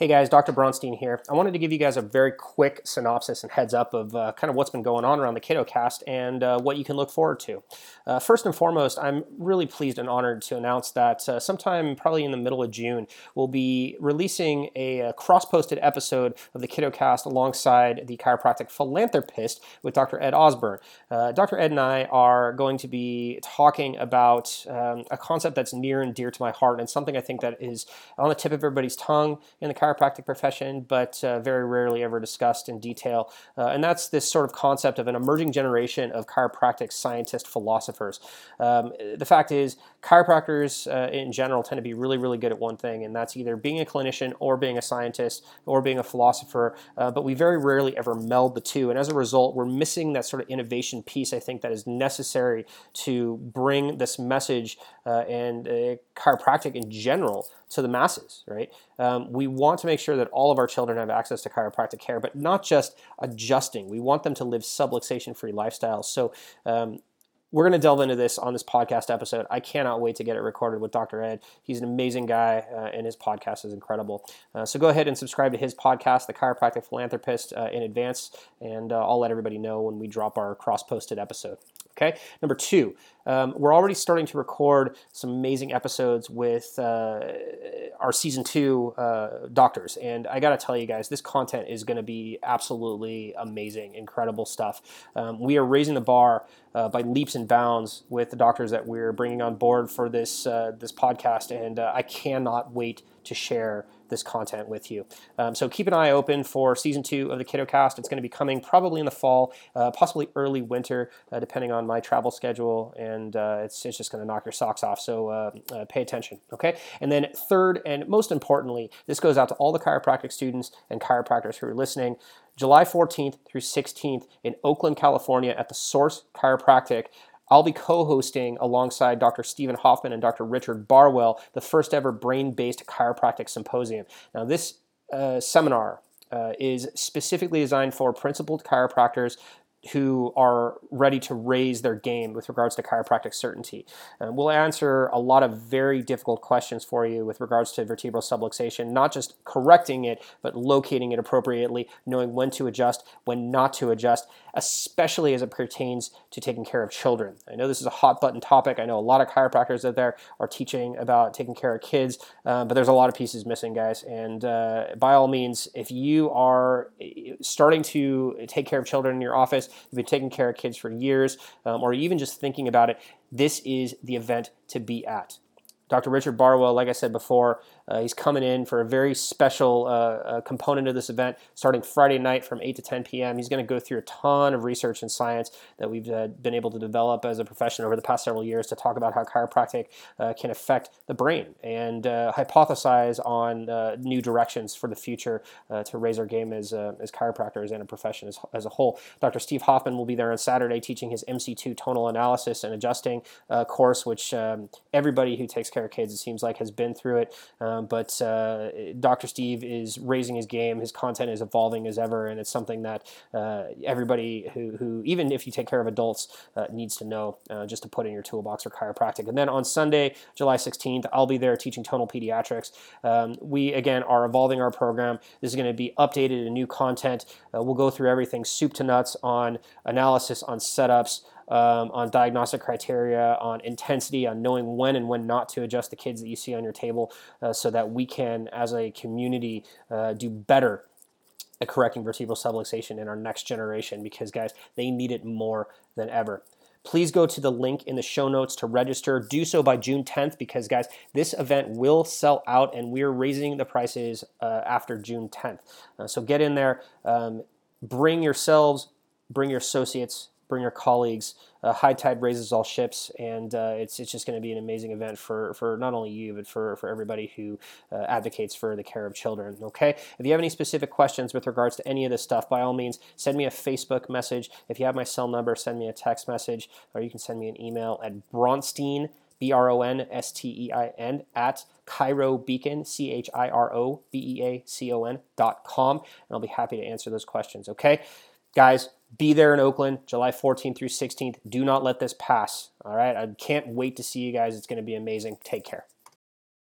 Hey guys, Dr. Bronstein here. I wanted to give you guys a very quick synopsis and heads up of uh, kind of what's been going on around the KiddoCast and uh, what you can look forward to. Uh, first and foremost, I'm really pleased and honored to announce that uh, sometime probably in the middle of June, we'll be releasing a, a cross posted episode of the KiddoCast alongside the chiropractic philanthropist with Dr. Ed Osborne. Uh, Dr. Ed and I are going to be talking about um, a concept that's near and dear to my heart and something I think that is on the tip of everybody's tongue in the chiropractic chiropractic profession, but uh, very rarely ever discussed in detail. Uh, and that's this sort of concept of an emerging generation of chiropractic scientist philosophers. Um, the fact is, chiropractors uh, in general tend to be really, really good at one thing, and that's either being a clinician or being a scientist or being a philosopher. Uh, but we very rarely ever meld the two. And as a result, we're missing that sort of innovation piece, I think, that is necessary to bring this message uh, and chiropractic in general to the masses, right? Um, we want to make sure that all of our children have access to chiropractic care, but not just adjusting. We want them to live subluxation free lifestyles. So, um, we're going to delve into this on this podcast episode. I cannot wait to get it recorded with Dr. Ed. He's an amazing guy, uh, and his podcast is incredible. Uh, so go ahead and subscribe to his podcast, The Chiropractic Philanthropist, uh, in advance, and uh, I'll let everybody know when we drop our cross posted episode. Okay. Number two, um, we're already starting to record some amazing episodes with uh, our season two uh, doctors. And I got to tell you guys, this content is going to be absolutely amazing, incredible stuff. Um, we are raising the bar uh, by leaps and bounds with the doctors that we're bringing on board for this, uh, this podcast. And uh, I cannot wait to share this content with you. Um, so keep an eye open for season two of the KiddoCast. It's going to be coming probably in the fall, uh, possibly early winter, depending on my travel schedule, and uh, it's, it's just going to knock your socks off. So uh, uh, pay attention, okay? And then third, and most importantly, this goes out to all the chiropractic students and chiropractors who are listening. July 14th through 16th in Oakland, California at the Source Chiropractic. I'll be co hosting alongside Dr. Stephen Hoffman and Dr. Richard Barwell the first ever brain based chiropractic symposium. Now, this uh, seminar uh, is specifically designed for principled chiropractors who are ready to raise their game with regards to chiropractic certainty. Um, we'll answer a lot of very difficult questions for you with regards to vertebral subluxation, not just correcting it, but locating it appropriately, knowing when to adjust, when not to adjust, especially as it pertains to taking care of children. I know this is a hot button topic. I know a lot of chiropractors out there are teaching about taking care of kids, um, but there's a lot of pieces missing, guys. And uh, by all means, if you are eh, starting to take care of children in your office, you've been taking care of kids for years, um, or even just thinking about it, this is the event to be at. Dr. Richard Barwell, like I said before, uh, he's coming in for a very special uh, uh, component of this event starting Friday night from 8 to 10 p.m. He's going to go through a ton of research and science that we've uh, been able to develop as a profession over the past several years to talk about how chiropractic uh, can affect the brain and uh, hypothesize on new directions for the future to raise our game as, as chiropractors and a profession as, as a whole. Dr. Steve Hoffman will be there on Saturday teaching his MC2 tonal analysis and adjusting course, which um, everybody who takes care kids, it seems like, has been through it. Um, but uh, Dr. Steve is raising his game. His content is evolving as ever, and it's something that uh, everybody who, who, even if you take care of adults, uh, needs to know uh, just to put in your toolbox for chiropractic. And then on Sunday, July 16th, I'll be there teaching tonal pediatrics. Um, we, again, are evolving our program. This is going to be updated and new content. Uh, we'll go through everything soup to nuts on analysis, on setups um, on diagnostic criteria, on intensity, on knowing when and when not to adjust the kids that you see on your table uh, so that we can, as a community, uh, do better at correcting vertebral subluxation in our next generation because, guys, they need it more than ever please go to the link in the show notes to register. Do so by June 10th because, guys, this event will sell out and we're raising the prices uh, after June 10th. Uh, so get in there, um, bring yourselves, bring your associates, bring your colleagues. Uh, High tide raises all ships, and uh, it's it's just going to be an amazing event for for not only you but for for everybody who uh, advocates for the care of children. Okay, if you have any specific questions with regards to any of this stuff, by all means, send me a Facebook message. If you have my cell number, send me a text message, or you can send me an email at Bronstein. B R O N S T E I N at Chiro Beacon, C H I R O B E A C O N dot com, and I'll be happy to answer those questions. Okay, guys, be there in Oakland, July 14th through 16th. Do not let this pass. All right. I can't wait to see you guys. It's going to be amazing. Take care.